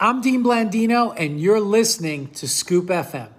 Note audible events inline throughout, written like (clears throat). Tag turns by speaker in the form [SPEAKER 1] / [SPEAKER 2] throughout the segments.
[SPEAKER 1] I'm Dean Blandino, and you're listening to Scoop FM.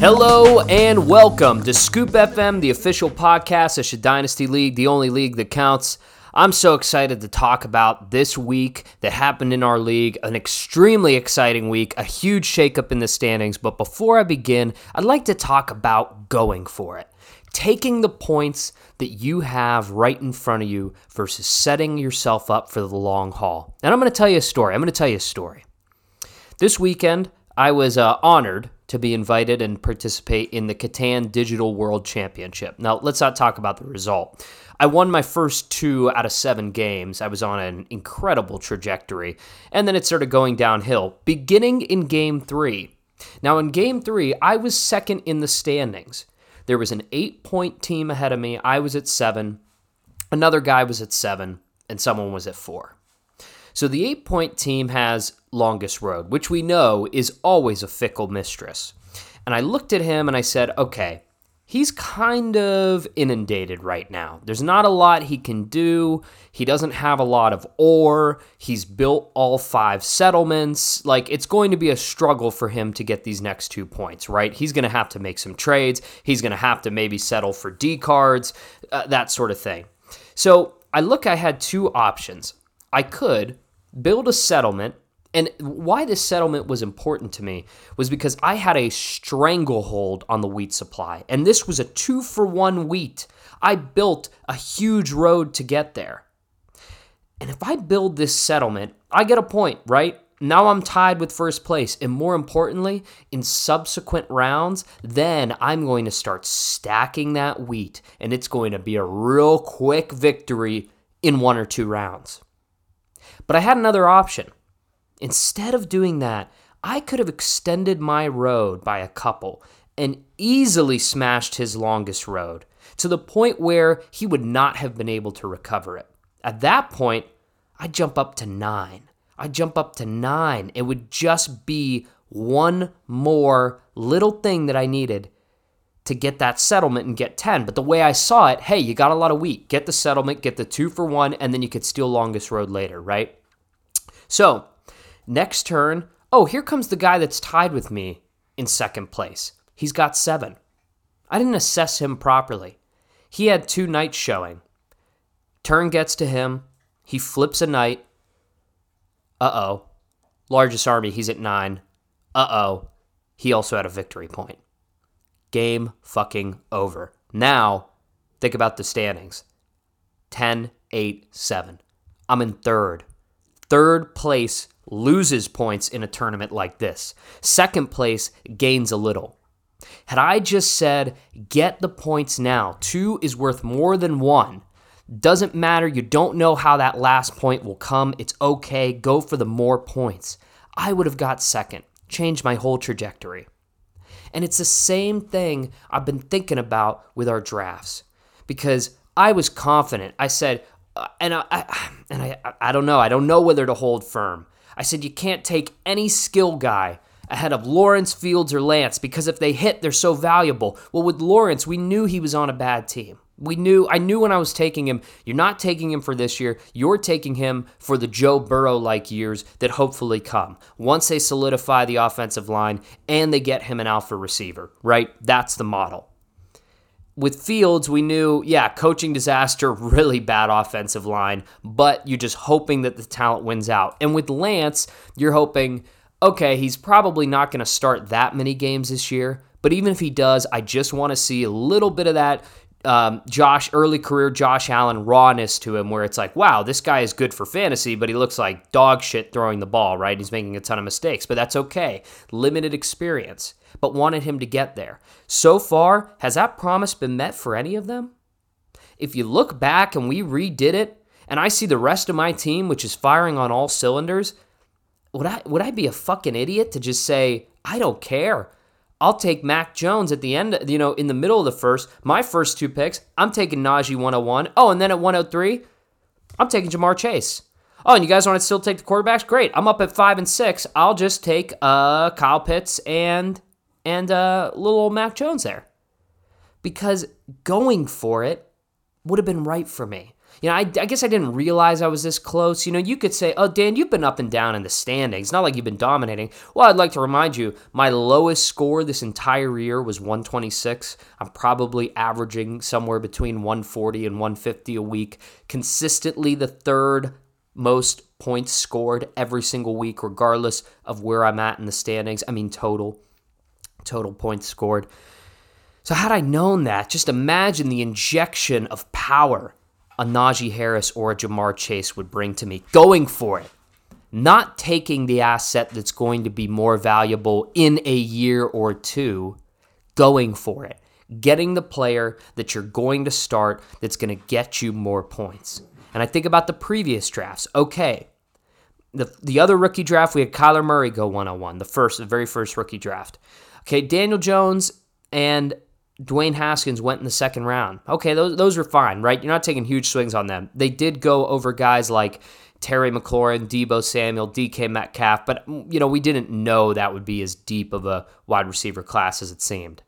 [SPEAKER 2] Hello and welcome to Scoop FM, the official podcast of Shad Dynasty League, the only league that counts. I'm so excited to talk about this week that happened in our league, an extremely exciting week, a huge shakeup in the standings. But before I begin, I'd like to talk about going for it. Taking the points that you have right in front of you versus setting yourself up for the long haul. And I'm going to tell you a story. I'm going to tell you a story. This weekend, I was uh, honored to be invited and participate in the Catan Digital World Championship. Now, let's not talk about the result. I won my first two out of seven games. I was on an incredible trajectory. And then it started going downhill, beginning in game three. Now, in game three, I was second in the standings. There was an eight point team ahead of me. I was at seven. Another guy was at seven, and someone was at four. So the eight point team has longest road, which we know is always a fickle mistress. And I looked at him and I said, okay, he's kind of inundated right now. There's not a lot he can do. He doesn't have a lot of ore. He's built all five settlements. Like, it's going to be a struggle for him to get these next two points, right? He's going to have to make some trades. He's going to have to maybe settle for D cards, uh, that sort of thing. So I look, I had two options. I could build a settlement. And why this settlement was important to me was because I had a stranglehold on the wheat supply. And this was a two for one wheat. I built a huge road to get there. And if I build this settlement, I get a point, right? Now I'm tied with first place. And more importantly, in subsequent rounds, then I'm going to start stacking that wheat. And it's going to be a real quick victory in one or two rounds. But I had another option. Instead of doing that, I could have extended my road by a couple and easily smashed his longest road to the point where he would not have been able to recover it. At that point, I'd jump up to nine. I'd jump up to nine. It would just be one more little thing that I needed to get that settlement and get 10. But the way I saw it, hey, you got a lot of wheat. Get the settlement, get the two for one, and then you could steal longest road later, right? So, next turn, oh, here comes the guy that's tied with me in second place. He's got seven. I didn't assess him properly. He had two knights showing. Turn gets to him. He flips a knight. Uh oh. Largest army, he's at nine. Uh oh. He also had a victory point. Game fucking over. Now, think about the standings 10, 8, 7. I'm in third. Third place loses points in a tournament like this. Second place gains a little. Had I just said, get the points now, two is worth more than one. Doesn't matter, you don't know how that last point will come. It's okay, go for the more points. I would have got second, changed my whole trajectory. And it's the same thing I've been thinking about with our drafts because I was confident. I said, and I, and I, I don't know. I don't know whether to hold firm. I said you can't take any skill guy ahead of Lawrence Fields or Lance because if they hit, they're so valuable. Well, with Lawrence, we knew he was on a bad team. We knew I knew when I was taking him, you're not taking him for this year. You're taking him for the Joe Burrow like years that hopefully come. Once they solidify the offensive line and they get him an alpha receiver, right? That's the model with Fields, we knew, yeah, coaching disaster, (laughs) really bad offensive line, but you're just hoping that the talent wins out. And with Lance, you're hoping, okay, he's probably not going to start that many games this year, but even if he does, I just want to see a little bit of that um, Josh, early career Josh Allen rawness to him, where it's like, wow, this guy is good for fantasy, but he looks like dog shit throwing the ball, right? He's making a ton of mistakes, but that's okay. Limited experience, but wanted him to get there. So far, has that promise been met for any of them? If you look back and we redid it, and I see the rest of my team, which is firing on all cylinders, would I would I be a fucking idiot to just say, I don't care? I'll take Mac Jones at the end, you know, in the middle of the first. My first two picks, I'm taking Najee 101. Oh, and then at 103, I'm taking Ja'Marr Chase. Oh, and you guys want to still take the quarterbacks? Great. I'm up at five and six. I'll just take uh, Kyle Pitts and and uh, little old Mac Jones there, because going for it would have been right for me. You know, I, I, guess I didn't realize I was this close. You know, you could say, oh, Dan, you've been up and down in the standings. Not like you've been dominating. Well, I'd like to remind you, my lowest score this entire year was 126. I'm probably averaging somewhere between 140 and 150 a week. Consistently the third most points scored every single week, regardless of where I'm at in the standings. I mean, total, total points scored. So, had I known that, just imagine the injection of power a Najee Harris or a Ja'Marr Chase would bring to me. Going for it. Not taking the asset that's going to be more valuable in a year or two, going for it. Getting the player that you're going to start that's going to get you more points. And I think about the previous drafts. Okay, the, the other rookie draft, we had Kyler Murray go one on one, the first, the very first rookie draft. Okay, Daniel Jones and Dwayne Haskins went in the second round. Okay, those those are fine, right? You're not taking huge swings on them. They did go over guys like Terry McLaurin, Deebo Samuel, DK Metcalf, but you know, we didn't know that would be as deep of a wide receiver class as it seemed.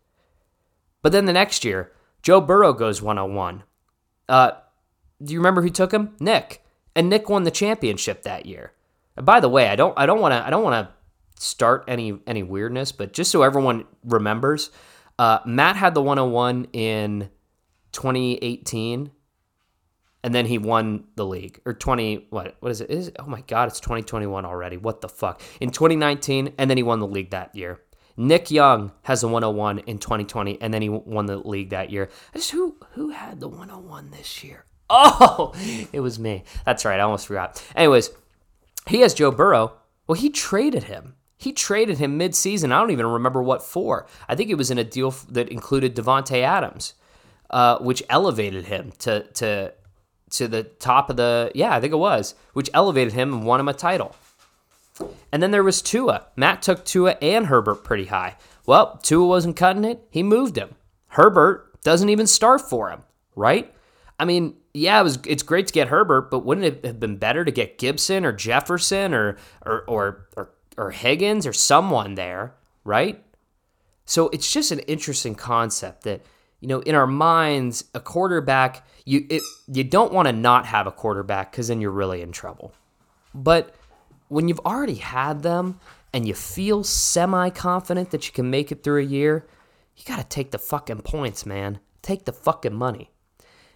[SPEAKER 2] But then the next year, Joe Burrow goes 101. Uh, do you remember who took him? Nick. And Nick won the championship that year. And by the way, I don't I don't want to I don't want to start any any weirdness, but just so everyone remembers, uh, Matt had the 101 in 2018, and then he won the league or 20. What what is it? Is oh my god, it's 2021 already. What the fuck? In 2019, and then he won the league that year. Nick Young has a 101 in 2020, and then he won the league that year. Just who who had the 101 this year? (laughs) Oh, it was me. That's right. I almost forgot. Anyways, he has Joe Burrow. Well, he traded him. He traded him midseason. I don't even remember what for. I think it was in a deal that included Davante Adams, uh, which elevated him to to to the top of the yeah, I think it was, which elevated him and won him a title. And then there was Tua. Matt took Tua and Herbert pretty high. Well, Tua wasn't cutting it. He moved him. Herbert doesn't even start for him, right? I mean, yeah, it was. It's great to get Herbert, but wouldn't it have been better to get Gibson or Jefferson or or or, or or Higgins or someone there, right? So it's just an interesting concept that you know in our minds a quarterback you it, you don't want to not have a quarterback because then you're really in trouble. But when you've already had them and you feel semi confident that you can make it through a year, you got to take the fucking points, man. Take the fucking money.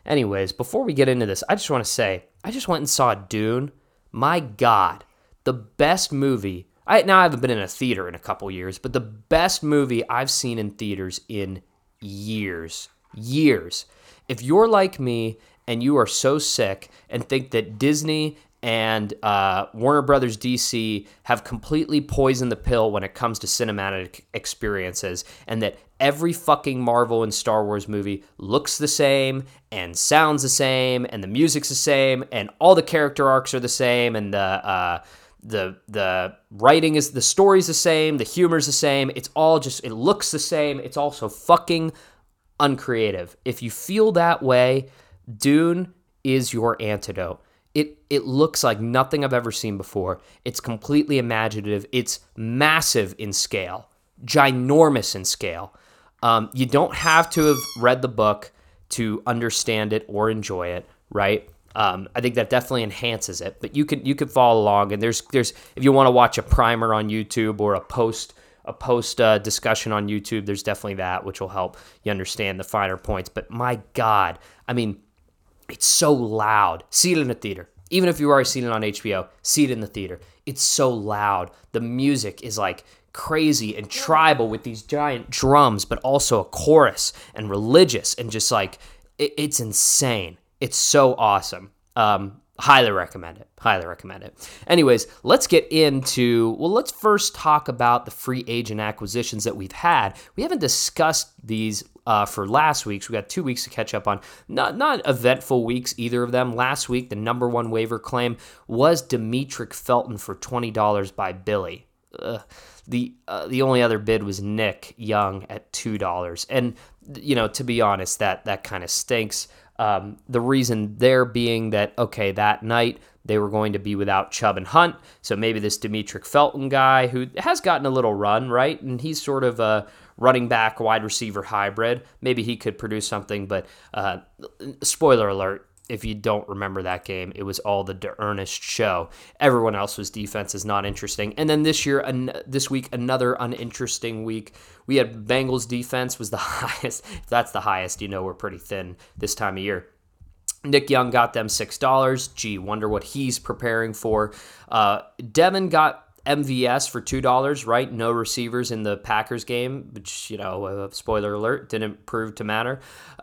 [SPEAKER 2] Anyways, before we get into this, I just want to say I just went and saw Dune. My God, the best movie I now I haven't been in a theater in a couple years, but the best movie I've seen in theaters in years, years. If you're like me and you are so sick and think that Disney and uh, Warner Brothers DC have completely poisoned the pill when it comes to cinematic experiences, and that every fucking Marvel and Star Wars movie looks the same and sounds the same, and the music's the same, and all the character arcs are the same, and the uh, the the writing is the story's the same, the humor's the same. It's all just it looks the same. It's also fucking uncreative. If you feel that way, Dune is your antidote. It it looks like nothing I've ever seen before. It's completely imaginative. It's massive in scale, ginormous in scale. Um, you don't have to have read the book to understand it or enjoy it, right? Um, I think that definitely enhances it. But you could you could follow along, and there's there's if you want to watch a primer on YouTube or a post a post uh, discussion on YouTube, there's definitely that which will help you understand the finer points. But my God, I mean, it's so loud. See it in the theater. Even if you already seen it on HBO, see it in the theater. It's so loud. The music is like crazy and tribal with these giant drums, but also a chorus and religious and just like it, it's insane. It's so awesome. Um, highly recommend it. Highly recommend it. Anyways, let's get into, well, let's first talk about the free agent acquisitions that we've had. We haven't discussed these uh, for last week's. We got two weeks to catch up on. Not not eventful weeks, either of them. Last week, the number one waiver claim was Demetric Felton for $20 by Billy. uh, the uh, the only other bid was Nick Young at two dollars, and you know to be honest, that that kind of stinks. Um, the reason there being that okay, that night they were going to be without Chubb and Hunt, so maybe this Demetric Felton guy who has gotten a little run, right, and he's sort of a running back wide receiver hybrid. Maybe he could produce something, but uh, spoiler alert, if you don't remember that game, it was all the D'Ernest show. Everyone else's defense is not interesting. And then this year, an- this week, another uninteresting week. We had Bengals defense was the (laughs) highest. If that's the highest, you know we're pretty thin this time of year. Nick Young got them six dollars. Gee, wonder what he's preparing for. Uh, Devin got MVS for two dollars. Right, no receivers in the Packers game, which you know, uh, spoiler alert, didn't prove to matter.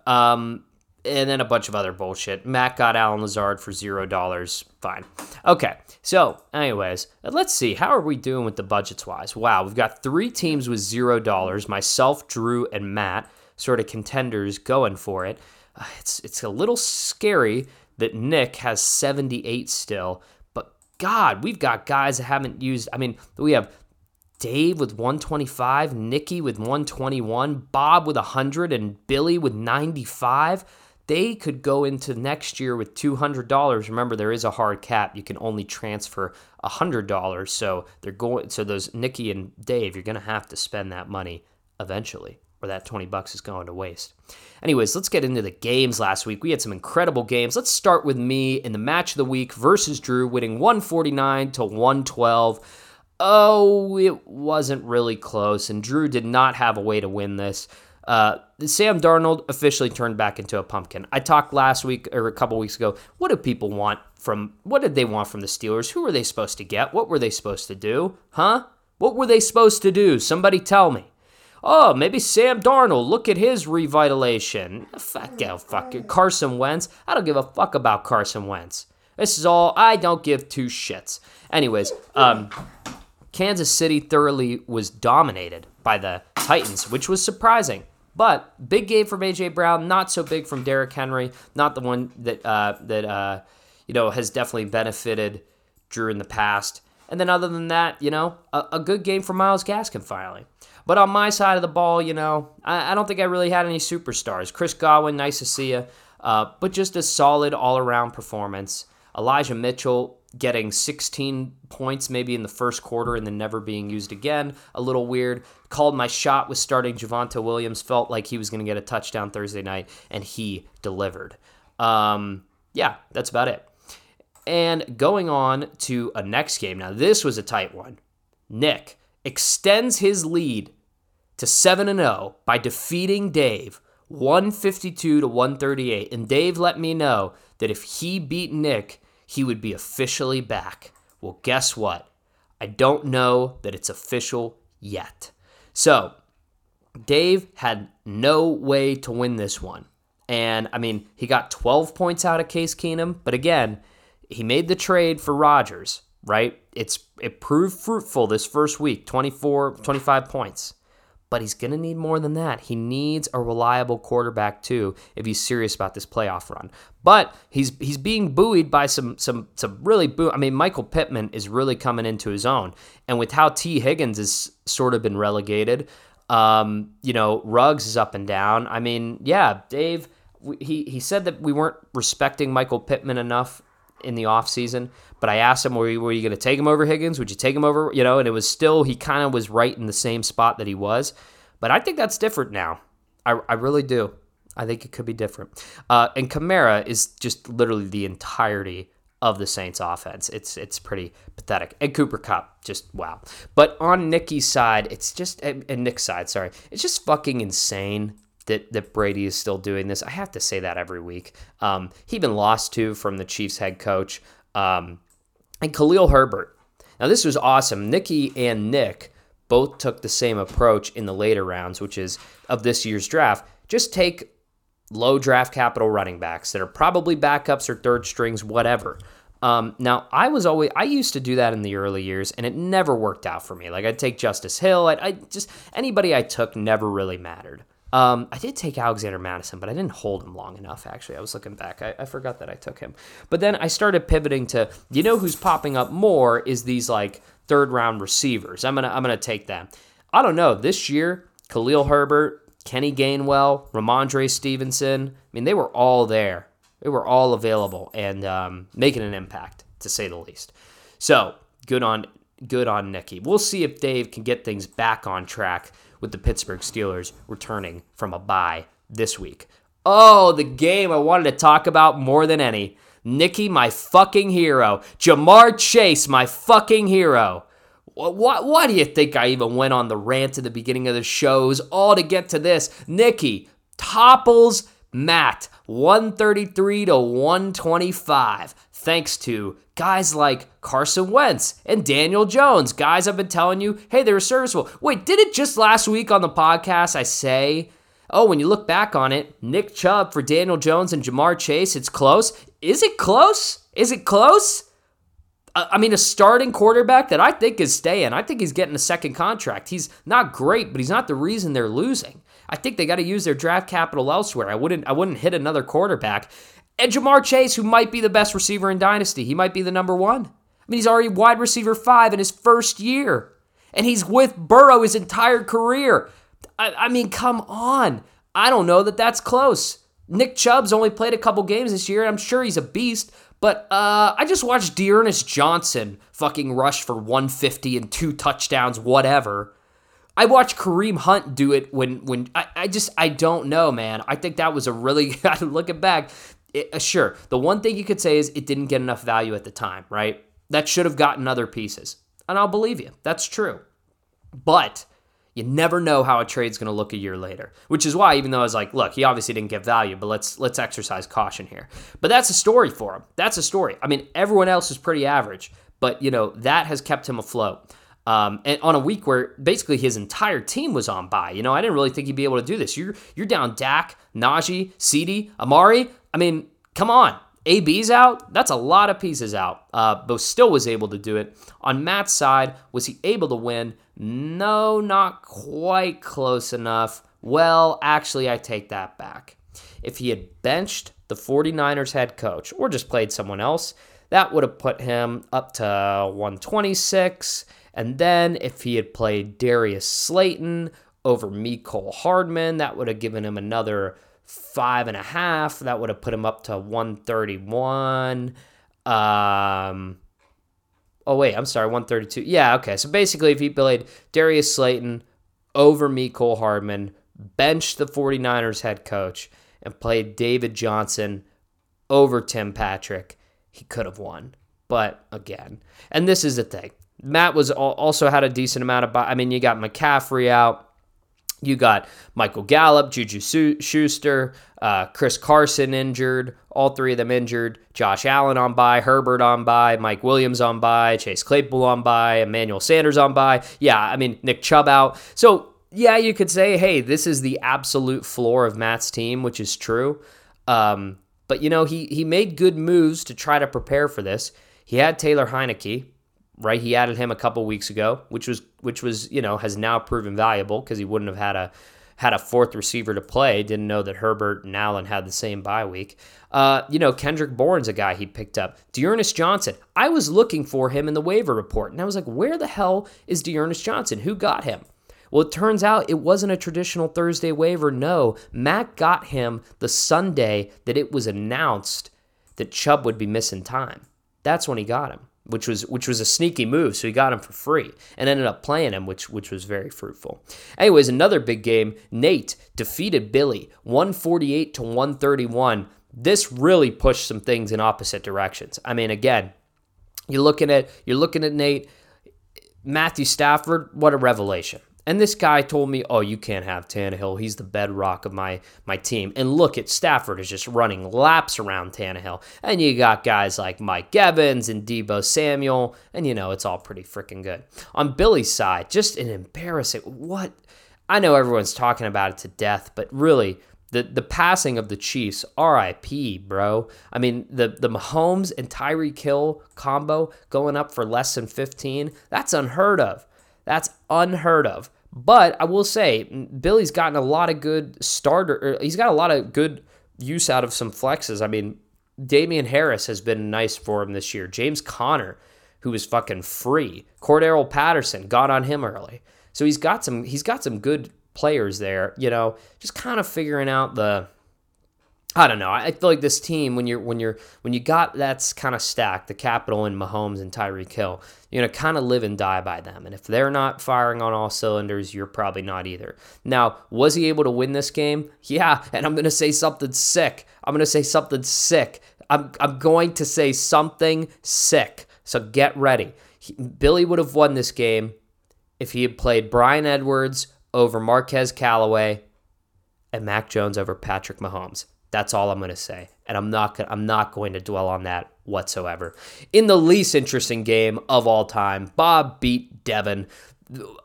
[SPEAKER 2] Um, and then a bunch of other bullshit. Matt got Allen Lazard for zero dollars. Fine. Okay. So, anyways, let's see. How are we doing with the budgets wise? Wow, we've got three teams with zero dollars. Myself, Drew, and Matt, sort of contenders, going for it. Uh, it's it's a little scary that Nick has 78 still, but God, we've got guys that haven't used. I mean, we have Dave with 125, Nikki with 121, Bob with 100, and Billy with 95 they could go into next year with $200 remember there is a hard cap. You can only transfer $100 so they're going so those nikki and dave you're going to have to spend that money eventually or that 20 bucks is going to waste. Anyways let's get into the games last week. We had some incredible games. Let's start with me in the match of the week versus drew winning 149 to 112 oh it wasn't really close and drew did not have a way to win this uh, Sam Darnold officially turned back into a pumpkin. I talked last week or a couple weeks ago. What do people want from? What did they want from the Steelers? Who were they supposed to get? What were they supposed to do? Huh? What were they supposed to do? Somebody tell me. Oh, maybe Sam Darnold. Look at his revitalization. Fuck yeah, fuck it. Carson Wentz. I don't give a fuck about Carson Wentz. This is all. I don't give two shits. Anyways, um, Kansas City thoroughly was dominated by the Titans, which was surprising. But big game from AJ Brown, not so big from Derrick Henry, not the one that uh, that uh, you know has definitely benefited Drew in the past. And then other than that, you know, a, a good game for Myles Gaskin finally. But on my side of the ball, you know, I, I don't think I really had any superstars. Chris Godwin, nice to see you, uh, but just a solid all around performance. Elijah Mitchell getting 16 points maybe in the first quarter and then never being used again. A little weird. Called my shot with starting Javonte Williams. Felt like he was going to get a touchdown Thursday night, and he delivered. Um, yeah, that's about it. And going on to a next game. Now, this was a tight one. Nick extends his lead to 7 0 by defeating Dave 152 to 138. And Dave let me know that if he beat Nick, he would be officially back. Well, guess what? I don't know that it's official yet. So, Dave had no way to win this one. And I mean, he got 12 points out of Case Keenum, but again, he made the trade for Rodgers, right? It's it proved fruitful this first week, 24 25 points but he's going to need more than that. He needs a reliable quarterback too if he's serious about this playoff run. But he's he's being buoyed by some some some really boo. I mean, Michael Pittman is really coming into his own, and with how Tee Higgins has sort of been relegated, um, you know, Ruggs is up and down. I mean, yeah, Dave. He, he said that we weren't respecting Michael Pittman enough in the offseason. But I asked him, were you, were you going to take him over Higgins? Would you take him over? You know, and it was still, he kind of was right in the same spot that he was. But I think that's different now. I, I really do. I think it could be different. Uh, and Kamara is just literally the entirety of the Saints offense. It's it's pretty pathetic. And Cooper Kupp, just wow. But on Nicky's side, it's just and Nick's side, sorry, it's just fucking insane that that Brady is still doing this. I have to say that every week. Um, he been lost to from the Chiefs head coach. Um, and Khalil Herbert. Now, this was awesome. Nikki and Nick both took the same approach in the later rounds, which is of this year's draft. Just take low draft capital running backs that are probably backups or third strings, whatever. Um, now, I was always I used to do that in the early years, and it never worked out for me. Like I'd take Justice Hill. I'd, I just anybody I took never really mattered. Um, I did take Alexander Mattison, but I didn't hold him long enough, actually. I was looking back. I, I forgot that I took him. But then I started pivoting to, you know, who's popping up more is these like third round receivers. I'm going to I'm to take them. I don't know. This year, Khalil Herbert, Kenny Gainwell, Rhamondre Stevenson, I mean, they were all there. They were all available and um, making an impact, to say the least. So good on good on Nicky. We'll see if Dave can get things back on track with the Pittsburgh Steelers returning from a bye this week. Oh, the game I wanted to talk about more than any. Nicky, my fucking hero. Ja'Marr Chase, my fucking hero. Why, why do you think I even went on the rant at the beginning of the shows all to get to this? Nicky topples Matt 133 to 125 thanks to guys like Carson Wentz and Daniel Jones. Guys, I've been telling you, hey, they were serviceable. Wait, did it just last week on the podcast I say, oh, when you look back on it, Nick Chubb for Daniel Jones and Ja'Marr Chase, it's close? Is it close? Is it close? I mean, a starting quarterback that I think is staying. I think he's getting a second contract. He's not great, but he's not the reason they're losing. I think they got to use their draft capital elsewhere. I wouldn't. I wouldn't hit another quarterback. And Ja'Marr Chase, who might be the best receiver in Dynasty, he might be the number one. I mean, he's already wide receiver five in his first year, and he's with Burrow his entire career. I, I mean, come on. I don't know that that's close. Nick Chubb's only played a couple games this year, and I'm sure he's a beast. But uh, I just watched D'Ernest Johnson fucking rush for 150 and two touchdowns, whatever. I watched Kareem Hunt do it when when I, I just I don't know, man. I think that was a really (laughs) looking back it, uh, sure, the one thing you could say is it didn't get enough value at the time, right? That should have gotten other pieces. And I'll believe you. That's true. But you never know how a trade's going to look a year later, which is why even though I was like, look, he obviously didn't get value, but let's let's exercise caution here. But that's a story for him. That's a story. I mean, everyone else is pretty average, but you know, that has kept him afloat. Um, and on a week where basically his entire team was on bye, you know, I didn't really think he'd be able to do this. You're you're down Dak, Najee, CeeDee, Amari. I mean, come on. AB's out. That's a lot of pieces out. Uh, but still was able to do it. On Matt's side, was he able to win? No, not quite close enough. Well, actually, I take that back. If he had benched the 49ers head coach or just played someone else, that would have put him up to 126. And then if he had played Darius Slayton over Mecole Hardman, that would have given him another five and a half. That would have put him up to 131. Um, oh, wait, I'm sorry, 132. Yeah, okay. So basically, if he played Darius Slayton over Mecole Hardman, benched the 49ers head coach, and played David Johnson over Tim Patrick, he could have won. But again, and this is the thing. Matt was also had a decent amount of. I mean, you got McCaffrey out. You got Michael Gallup, Juju Schuster, uh, Chris Carson injured, all three of them injured. Josh Allen on by, Herbert on by, Mike Williams on by, Chase Claypool on by, Emmanuel Sanders on by. Yeah, I mean, Nick Chubb out. So, yeah, you could say, hey, this is the absolute floor of Matt's team, which is true. Um, but, you know, he, he made good moves to try to prepare for this. He had Taylor Heinicke, right? He added him a couple weeks ago, which was which was you know has now proven valuable because he wouldn't have had a had a fourth receiver to play. Didn't know that Herbert and Allen had the same bye week. Uh, you know, Kendrick Bourne's a guy he picked up. D'Ernest Johnson. I was looking for him in the waiver report, and I was like, where the hell is D'Ernest Johnson? Who got him? Well, it turns out it wasn't a traditional Thursday waiver. No, Mac got him the Sunday that it was announced that Chubb would be missing time. That's when he got him which was which was a sneaky move. So he got him for free and ended up playing him, which which was very fruitful. Anyways, another big game. Nate defeated Billy 148 to 131. This really pushed some things in opposite directions. I mean, again, you're looking at you're looking at Nate. Matthew Stafford, what a revelation. And this guy told me, "Oh, you can't have Tannehill. He's the bedrock of my my team." And look at Stafford is just running laps around Tannehill. And you got guys like Mike Evans and Deebo Samuel, and you know it's all pretty freaking good. On Billy's side, just an embarrassing. What I know everyone's talking about it to death, but really, the the passing of the Chiefs, R.I.P. Bro. I mean, the the Mahomes and Tyreek Hill combo going up for less than 15. That's unheard of. That's unheard of. But I will say, Billy's gotten a lot of good starter. Er, he's got a lot of good use out of some flexes. I mean, Damien Harris has been nice for him this year. James Conner, who is fucking free. Cordarrelle Patterson got on him early. So he's got some he's got some good players there, you know, just kind of figuring out the I don't know. I feel like this team, when you're when you're when you got that's kind of stacked, the capital in Mahomes and Tyreek Hill, you're gonna kind of live and die by them. And if they're not firing on all cylinders, you're probably not either. Now, was he able to win this game? Yeah, and I'm gonna say something sick. I'm gonna say something sick. I'm I'm going to say something sick. So get ready. He, Billy would have won this game if he had played Bryan Edwards over Marquez Callaway and Mac Jones over Patrick Mahomes. That's all I'm going to say. And I'm not I'm not going to dwell on that whatsoever. In the least interesting game of all time, Bob beat Devin.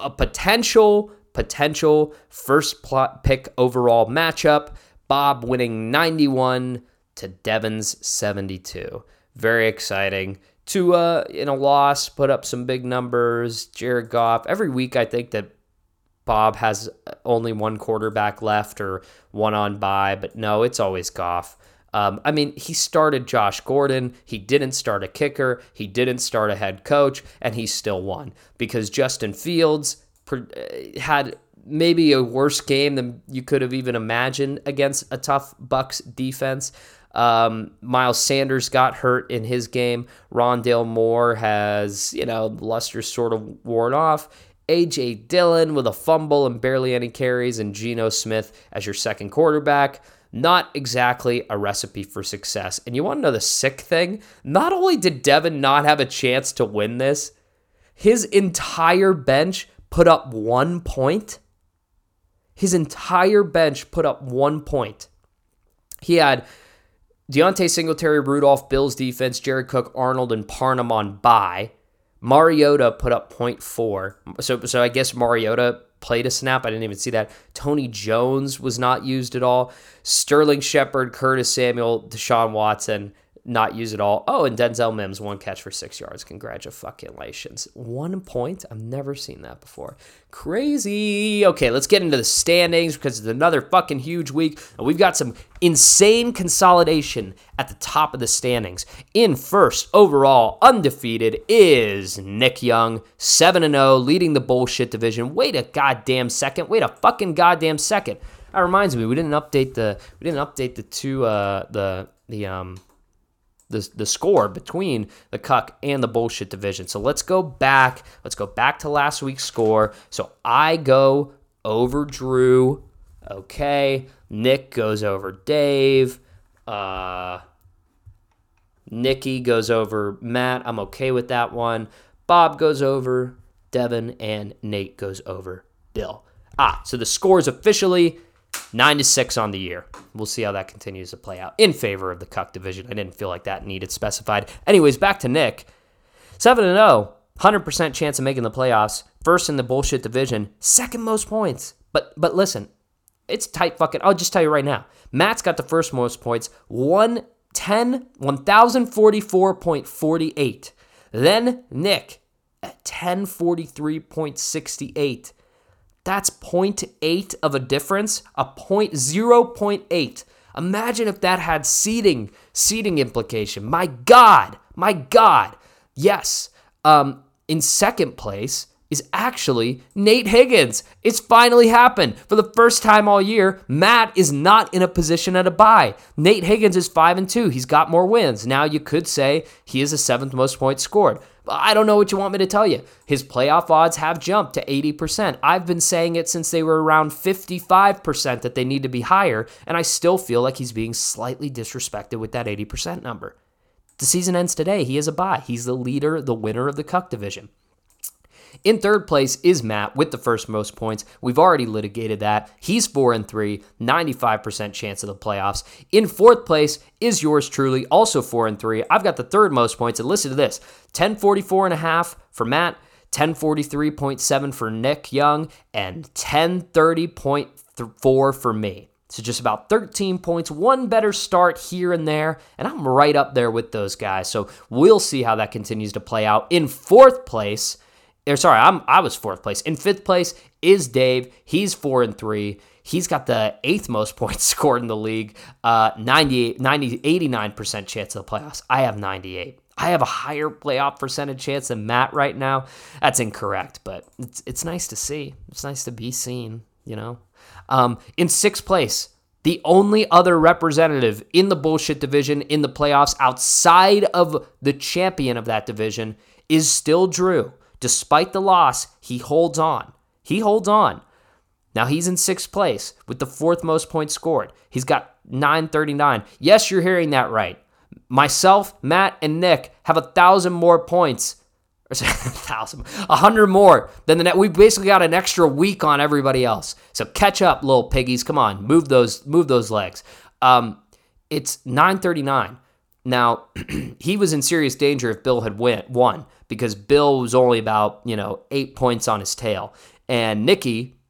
[SPEAKER 2] A potential potential first plot pick overall matchup. Bob winning 91 to Devin's 72. Very exciting. Tua in a loss put up some big numbers. Jared Goff. Every week I think that Bob has only one quarterback left or one on by, but no, it's always Goff. Um, I mean, he started Josh Gordon. He didn't start a kicker. He didn't start a head coach, and he still won because Justin Fields uh, had maybe a worse game than you could have even imagined against a tough Bucks defense. Um, Miles Sanders got hurt in his game. Rondale Moore has, you know, luster sort of worn off. A.J. Dillon with a fumble and barely any carries, and Geno Smith as your second quarterback. Not exactly a recipe for success. And you want to know the sick thing? Not only did Devin not have a chance to win this, his entire bench put up one point. His entire bench put up one point. He had Deontay Singletary, Rudolph, Bills defense, Jared Cook, Arnold, and Parham on bye. Mariota put up 0.4. So, so I guess Mariota played a snap. I didn't even see that. Tony Jones was not used at all. Sterling Shepard, Curtis Samuel, Deshaun Watson, not use at all. Oh, and Denzel Mims, one catch for six yards. Congratulations. One point? I've never seen that before. Crazy. Okay, let's get into the standings because it's another fucking huge week. And we've got some insane consolidation at the top of the standings. In first overall, undefeated, is Nick Young, 7 0, leading the bullshit division. Wait a goddamn second. Wait a fucking goddamn second. That reminds me, we didn't update the we didn't update the two uh the the um the, the score between the cuck and the bullshit division. So let's go back. Let's go back to last week's score. So I go over Drew. Okay. Nick goes over Dave. Uh, Nikki goes over Matt. I'm okay with that one. Bob goes over Devin, and Nate goes over Bill. Ah, so the score is officially Nine to six on the year. We'll see how that continues to play out in favor of the Cuck division. I didn't feel like that needed specified. Anyways, back to Nick. 7 0, 100% chance of making the playoffs. First in the bullshit division, second most points. But but listen, it's tight fucking. I'll just tell you right now. Matt's got the first most points, 110, 1044.48. Then Nick at 1043.68. That's 0.8 of a difference, a point 0.8. Imagine if that had seeding seeding implication. My God, my God. Yes. Um, in second place is actually Nate Higgins. It's finally happened. For the first time all year, Matt is not in a position at a buy. Nate Higgins is 5 and 2. He's got more wins. Now you could say he is the seventh most points scored. I don't know what you want me to tell you. His playoff odds have jumped to 80%. I've been saying it since they were around 55% that they need to be higher, and I still feel like he's being slightly disrespected with that 80% number. The season ends today. He is a bye. He's the leader, the winner of the Cuck division. In third place is Matt with the first most points. We've already litigated that. He's 4 and 3, 95% chance of the playoffs. In fourth place is yours truly, also 4 and 3. I've got the third most points and listen to this. 1044 and a half for Matt, 1043.7 for Nick Young and 1030.4 for me. So just about 13 points, one better start here and there, and I'm right up there with those guys. So we'll see how that continues to play out. In fourth place or sorry, I'm I was fourth place. In fifth place is Dave. He's four and three. He's got the eighth most (laughs) points scored in the league. Uh, 98, 90, 89% chance of the playoffs. I have 98. I have a higher playoff percentage chance than Matt right now. That's incorrect, but it's it's nice to see. It's nice to be seen, you know. Um, in sixth place, the only other representative in the bullshit division in the playoffs outside of the champion of that division is still Drew. Despite the loss, he holds on. He holds on. Now he's in sixth place with the fourth most points scored. He's got 939. Yes, you're hearing that right. Myself, Matt, and Nick have a thousand more points. Or (laughs) a thousand, a hundred more than the net. We basically got an extra week on everybody else. So catch up, little piggies. Come on, move those, move those legs. Um, it's 939. Now, (clears throat) he was in serious danger if Bill had win, won because Bill was only about, you know, eight points on his tail. And Nikki,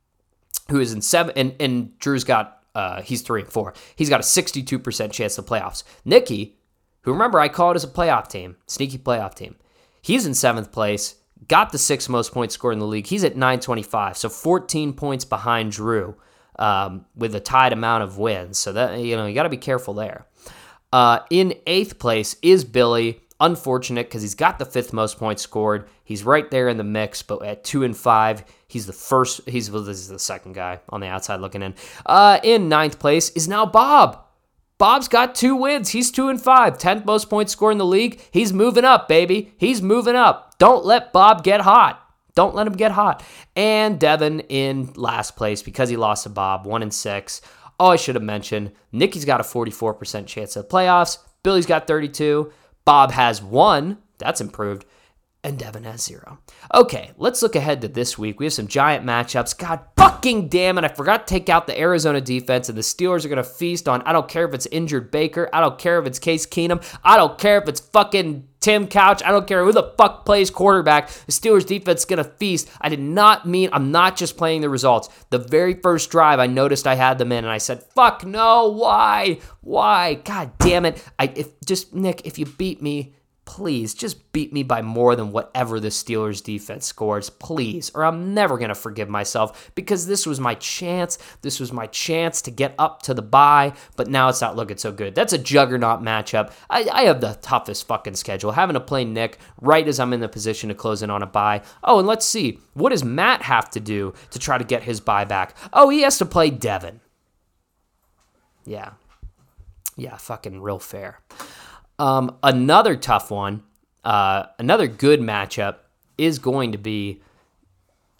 [SPEAKER 2] who is in seven, and, and Drew's got, uh, he's three and four. He's got a 62% chance of playoffs. Nikki, who remember I called as a playoff team, sneaky playoff team, he's in seventh place, got the sixth most points scored in the league. He's at 925, so 14 points behind Drew um, with a tied amount of wins. So that, you know, you got to be careful there. Uh, in eighth place is Billy. Unfortunate because he's got the fifth most points scored. He's right there in the mix, but at two and five, he's the first. He's well, this is the second guy on the outside looking in. Uh, in ninth place is now Bob. Bob's got two wins. He's two and five. Tenth most points scored in the league. He's moving up, baby. He's moving up. Don't let Bob get hot. Don't let him get hot. And Devin in last place because he lost to Bob, one and six. Oh, I should have mentioned Nikki's got a 44% chance of playoffs. Billy's got 32. Bob has one. That's improved. And Devin has zero. Okay, let's look ahead to this week. We have some giant matchups. God fucking damn it. I forgot to take out the Arizona defense, and the Steelers are going to feast on. I don't care if it's injured Baker. I don't care if it's Case Keenum. I don't care if it's fucking Tim Couch. I don't care who the fuck plays quarterback. The Steelers defense is going to feast. I did not mean, I'm not just playing the results. The very first drive, I noticed I had them in, and I said, fuck no, why? Why? God damn it. I, if just, Nick, if you beat me, please just beat me by more than whatever the Steelers defense scores, please, or I'm never going to forgive myself because this was my chance. This was my chance to get up to the bye, but now it's not looking so good. That's a juggernaut matchup. I, I have the toughest fucking schedule. Having to play Nick right as I'm in the position to close in on a bye. Oh, and let's see. What does Matt have to do to try to get his bye back? Oh, he has to play Devin. Yeah. Yeah, fucking real fair. Um, another tough one, uh, another good matchup is going to be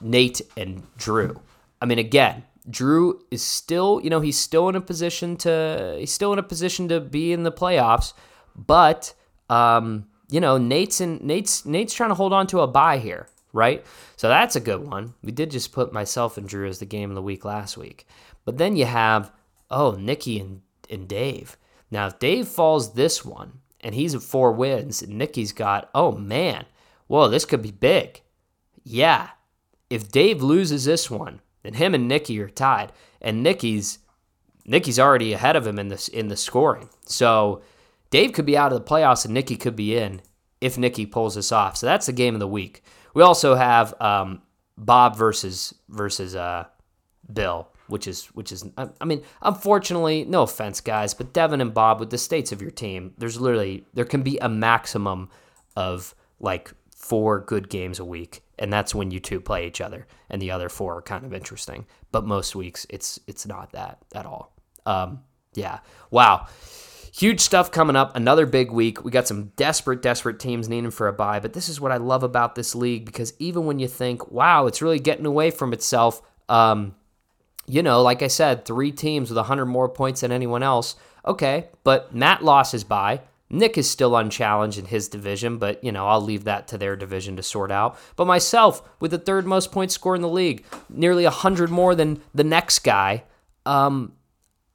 [SPEAKER 2] Nate and Drew. I mean, again, Drew is still, you know, he's still in a position to, he's still in a position to be in the playoffs, but, um, you know, Nate's in, Nate's, Nate's trying to hold on to a bye here, right? So that's a good one. We did just put myself and Drew as the game of the week last week, but then you have, oh, Nikki and, and Dave. Now, if Dave falls this one, and he's at four wins, and Nikki's got, oh man, whoa, this could be big. Yeah, if Dave loses this one, then him and Nikki are tied, and Nikki's Nikki's already ahead of him in this in the scoring. So Dave could be out of the playoffs, and Nikki could be in if Nikki pulls this off. So that's the game of the week. We also have um, Bob versus versus uh, Bill which is which is I mean, unfortunately, no offense, guys, but Devin and Bob with the states of your team, there's literally there can be a maximum of like four good games a week, and that's when you two play each other, and the other four are kind of interesting. But most weeks, it's it's not that at all. Um, yeah, wow. Huge stuff coming up. Another big week. We got some desperate, desperate teams needing for a buy, But this is what I love about this league because even when you think, wow, it's really getting away from itself, um, you know, like I said, three teams with 100 more points than anyone else. Okay, but Matt lost his bye. Nick is still unchallenged in his division, but you know, I'll leave that to their division to sort out. But myself, with the third most points score in the league, nearly 100 more than the next guy. Um,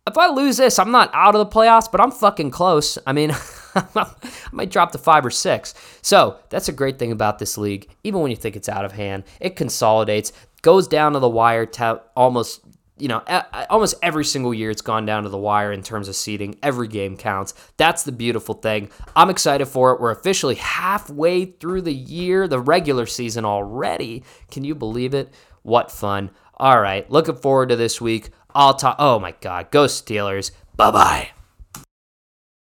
[SPEAKER 2] if I lose this, I'm not out of the playoffs, but I'm fucking close. I mean, (laughs) I might drop to five or six. So that's a great thing about this league. Even when you think it's out of hand, it consolidates, goes down to the wire, to almost you know, almost every single year it's gone down to the wire in terms of seeding. Every game counts. That's the beautiful thing. I'm excited for it. We're officially halfway through the year, the regular season already. Can you believe it? What fun. All right, looking forward to this week. I'll talk. Oh my God, go Steelers. Bye bye.